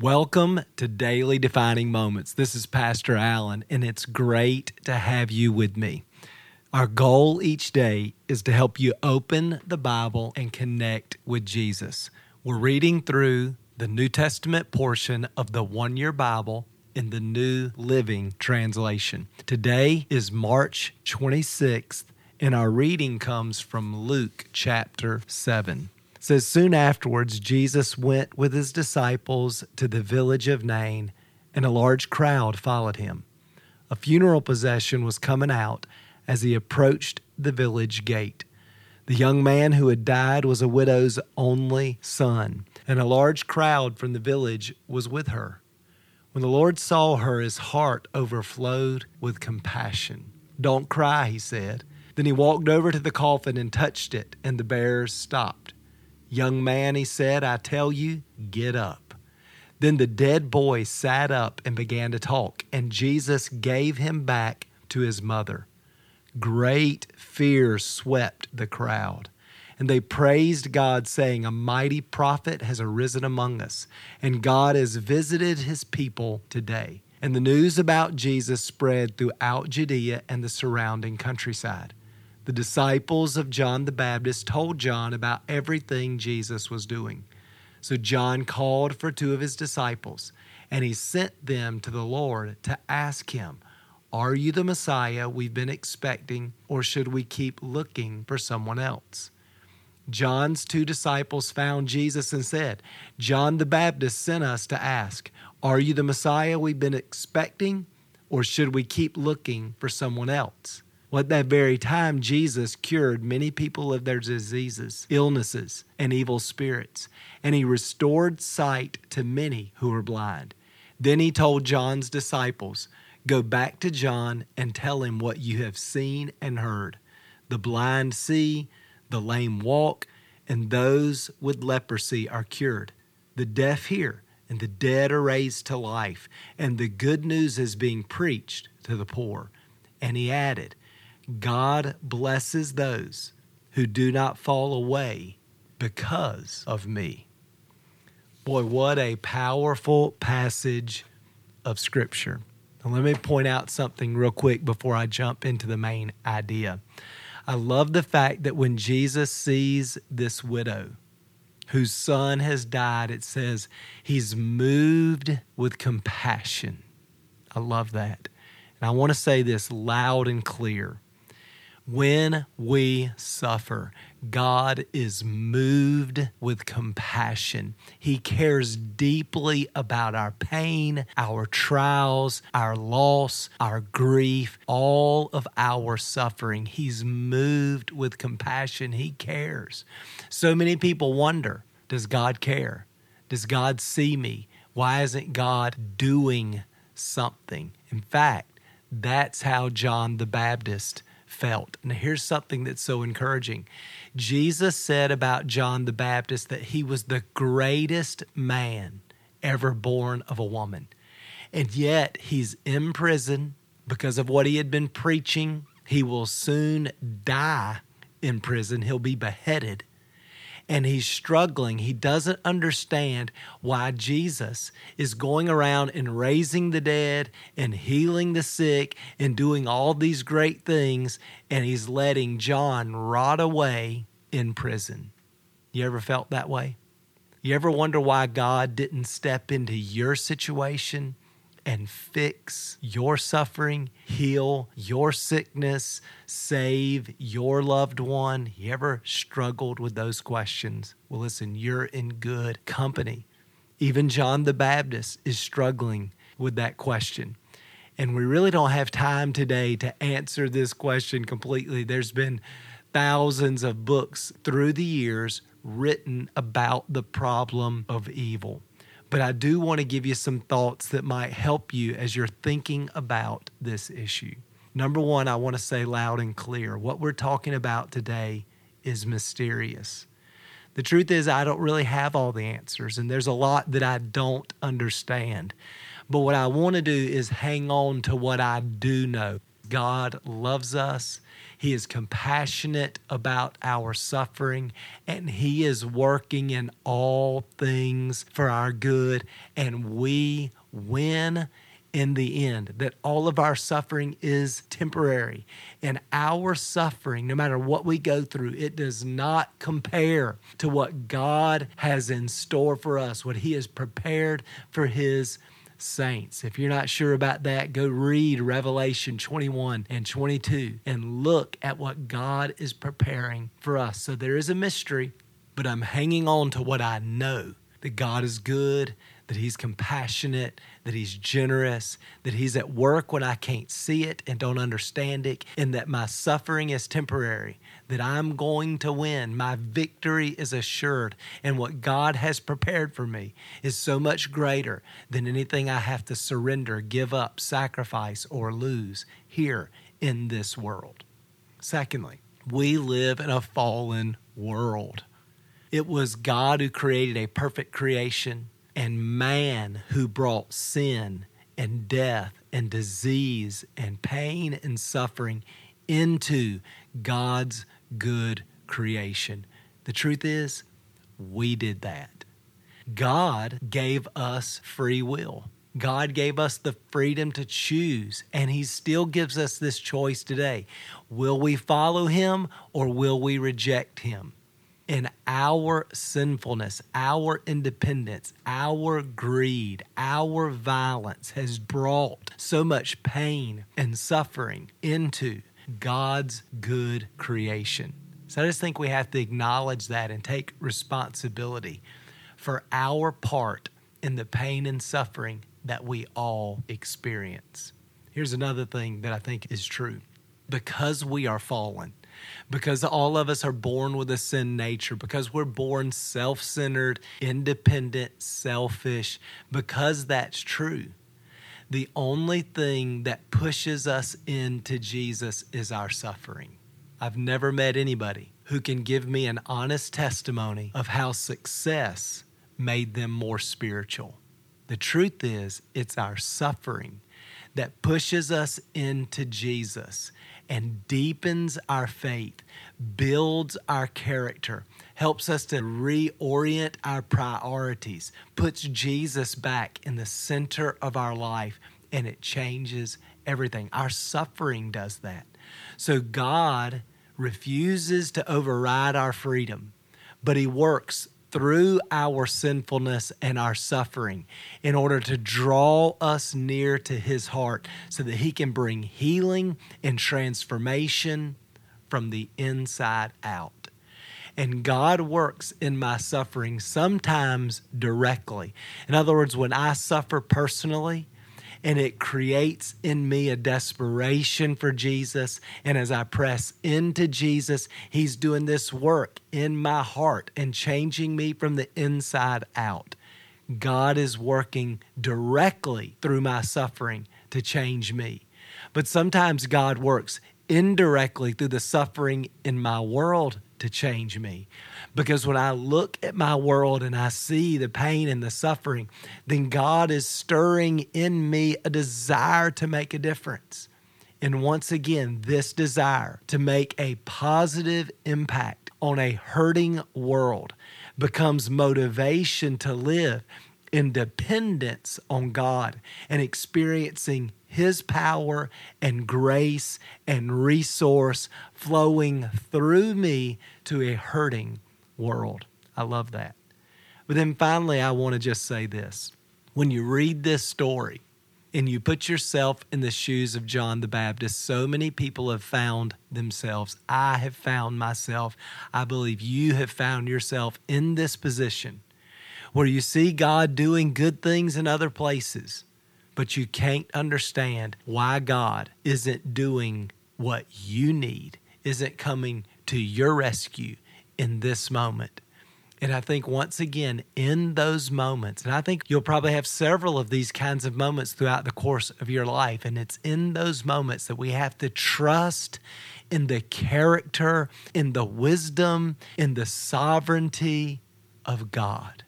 Welcome to Daily Defining Moments. This is Pastor Allen, and it's great to have you with me. Our goal each day is to help you open the Bible and connect with Jesus. We're reading through the New Testament portion of the One Year Bible in the New Living Translation. Today is March 26th, and our reading comes from Luke chapter 7 says soon afterwards Jesus went with his disciples to the village of Nain, and a large crowd followed him. A funeral procession was coming out as he approached the village gate. The young man who had died was a widow's only son, and a large crowd from the village was with her. When the Lord saw her, his heart overflowed with compassion. Don't cry, he said. Then he walked over to the coffin and touched it, and the bearers stopped. Young man, he said, I tell you, get up. Then the dead boy sat up and began to talk, and Jesus gave him back to his mother. Great fear swept the crowd, and they praised God, saying, A mighty prophet has arisen among us, and God has visited his people today. And the news about Jesus spread throughout Judea and the surrounding countryside the disciples of John the Baptist told John about everything Jesus was doing. So John called for two of his disciples, and he sent them to the Lord to ask him, Are you the Messiah we've been expecting, or should we keep looking for someone else? John's two disciples found Jesus and said, John the Baptist sent us to ask, Are you the Messiah we've been expecting, or should we keep looking for someone else? Well, at that very time, Jesus cured many people of their diseases, illnesses, and evil spirits, and he restored sight to many who were blind. Then he told John's disciples, Go back to John and tell him what you have seen and heard. The blind see, the lame walk, and those with leprosy are cured. The deaf hear, and the dead are raised to life, and the good news is being preached to the poor. And he added, God blesses those who do not fall away because of me. Boy, what a powerful passage of Scripture. Now, let me point out something real quick before I jump into the main idea. I love the fact that when Jesus sees this widow whose son has died, it says he's moved with compassion. I love that. And I want to say this loud and clear. When we suffer, God is moved with compassion. He cares deeply about our pain, our trials, our loss, our grief, all of our suffering. He's moved with compassion. He cares. So many people wonder Does God care? Does God see me? Why isn't God doing something? In fact, that's how John the Baptist felt. Now, here's something that's so encouraging Jesus said about John the Baptist that he was the greatest man ever born of a woman. And yet he's in prison because of what he had been preaching. He will soon die in prison, he'll be beheaded and he's struggling. He doesn't understand why Jesus is going around and raising the dead and healing the sick and doing all these great things, and he's letting John rot away in prison. You ever felt that way? You ever wonder why God didn't step into your situation and fix your suffering, heal your sickness, save your loved one? You ever struggled with those questions? Well, listen, you're in good company. Even John the Baptist is struggling with that question. And we really don't have time today to answer this question completely. There's been thousands of books through the years written about the problem of evil but I do want to give you some thoughts that might help you as you're thinking about this issue. Number one, I want to say loud and clear what we're talking about today is mysterious. The truth is, I don't really have all the answers, and there's a lot that I don't understand. But what I want to do is hang on to what I do know. God loves us. He is compassionate about our suffering, and He is working in all things for our good, and we win in the end, that all of our suffering is temporary. And our suffering, no matter what we go through, it does not compare to what God has in store for us, what He has prepared for His saints. If you're not sure about that, go read Revelation 21 and 22 and look at what God is preparing for us. So there is a mystery, but I'm hanging on to what I know that God is good, that He's compassionate, that He's generous, that He's at work when I can't see it and don't understand it, and that my suffering is temporary, that I'm going to win. My victory is assured, and what God has prepared for me is so much greater than anything I have to surrender, give up, sacrifice, or lose here in this world. Secondly, we live in a fallen world. It was God who created a perfect creation and man who brought sin and death and disease and pain and suffering into God's good creation. The truth is, we did that. God gave us free will. God gave us the freedom to choose, and He still gives us this choice today. Will we follow Him or will we reject Him? In our sinfulness, our independence, our greed, our violence has brought so much pain and suffering into God's good creation. So I just think we have to acknowledge that and take responsibility for our part in the pain and suffering that we all experience. Here's another thing that I think is true. Because we are fallen, because all of us are born with a sin nature, because we're born self centered, independent, selfish, because that's true. The only thing that pushes us into Jesus is our suffering. I've never met anybody who can give me an honest testimony of how success made them more spiritual. The truth is, it's our suffering that pushes us into Jesus and deepens our faith, builds our character, helps us to reorient our priorities, puts Jesus back in the center of our life, and it changes everything. Our suffering does that. So God refuses to override our freedom, but He works through our sinfulness and our suffering in order to draw us near to his heart so that he can bring healing and transformation from the inside out. And God works in my suffering sometimes directly. In other words, when I suffer personally, and it creates in me a desperation for Jesus. And as I press into Jesus, He's doing this work in my heart and changing me from the inside out. God is working directly through my suffering to change me. But sometimes God works indirectly through the suffering in my world to change me. Because when I look at my world and I see the pain and the suffering, then God is stirring in me a desire to make a difference. And once again, this desire to make a positive impact on a hurting world becomes motivation to live in dependence on God and experiencing His power and grace and resource flowing through me to a hurting world. I love that. But then finally, I want to just say this. When you read this story and you put yourself in the shoes of John the Baptist, so many people have found themselves. I have found myself. I believe you have found yourself in this position where you see God doing good things in other places, but you can't understand why God isn't doing what you need, isn't coming to your rescue in this moment. And I think once again, in those moments, and I think you'll probably have several of these kinds of moments throughout the course of your life. And it's in those moments that we have to trust in the character, in the wisdom, in the sovereignty of God.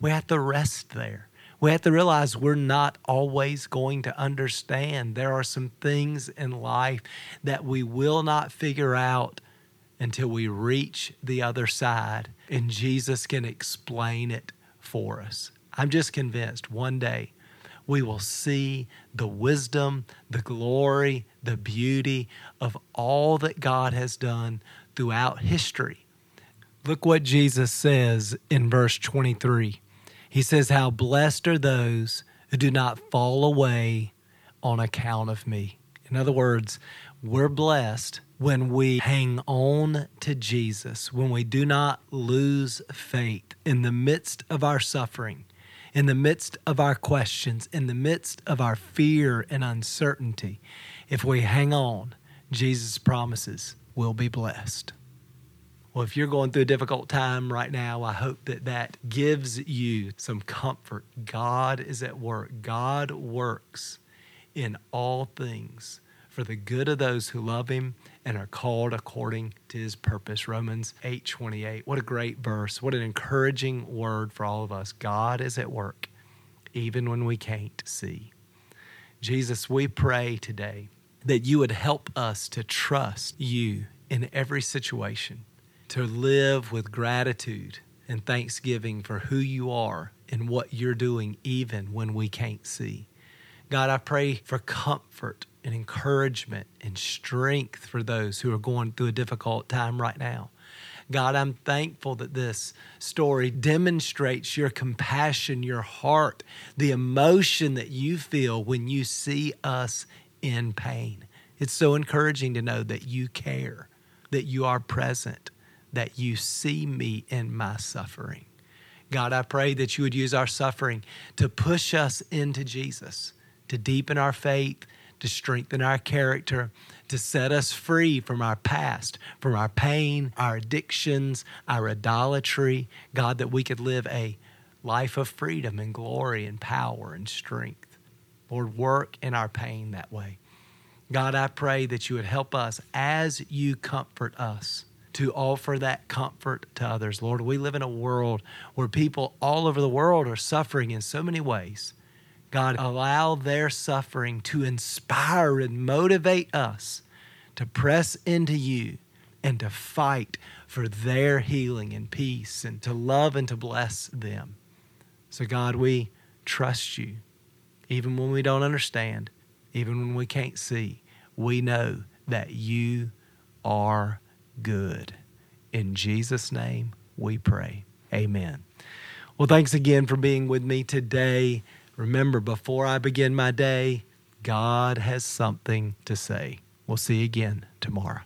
We have to rest there. We have to realize we're not always going to understand. There are some things in life that we will not figure out until we reach the other side and Jesus can explain it for us. I'm just convinced one day we will see the wisdom, the glory, the beauty of all that God has done throughout history. Look what Jesus says in verse 23. He says, How blessed are those who do not fall away on account of me. In other words, we're blessed when we hang on to Jesus, when we do not lose faith in the midst of our suffering, in the midst of our questions, in the midst of our fear and uncertainty. If we hang on, Jesus promises we'll be blessed. Well, if you're going through a difficult time right now, I hope that that gives you some comfort. God is at work. God works in all things for the good of those who love him and are called according to his purpose. Romans 8:28. What a great verse. What an encouraging word for all of us. God is at work even when we can't see. Jesus, we pray today that you would help us to trust you in every situation, to live with gratitude and thanksgiving for who you are and what you're doing even when we can't see. God, I pray for comfort and encouragement and strength for those who are going through a difficult time right now. God, I'm thankful that this story demonstrates your compassion, your heart, the emotion that you feel when you see us in pain. It's so encouraging to know that you care, that you are present, that you see me in my suffering. God, I pray that you would use our suffering to push us into Jesus, to deepen our faith, to strengthen our character, to set us free from our past, from our pain, our addictions, our idolatry. God, that we could live a life of freedom and glory and power and strength. Lord, work in our pain that way. God, I pray that you would help us as you comfort us to offer that comfort to others. Lord, we live in a world where people all over the world are suffering in so many ways. God, allow their suffering to inspire and motivate us to press into you and to fight for their healing and peace and to love and to bless them. So, God, we trust you. Even when we don't understand, even when we can't see, we know that you are good. In Jesus' name we pray. Amen. Well, thanks again for being with me today. Remember, before I begin my day, God has something to say. We'll see you again tomorrow.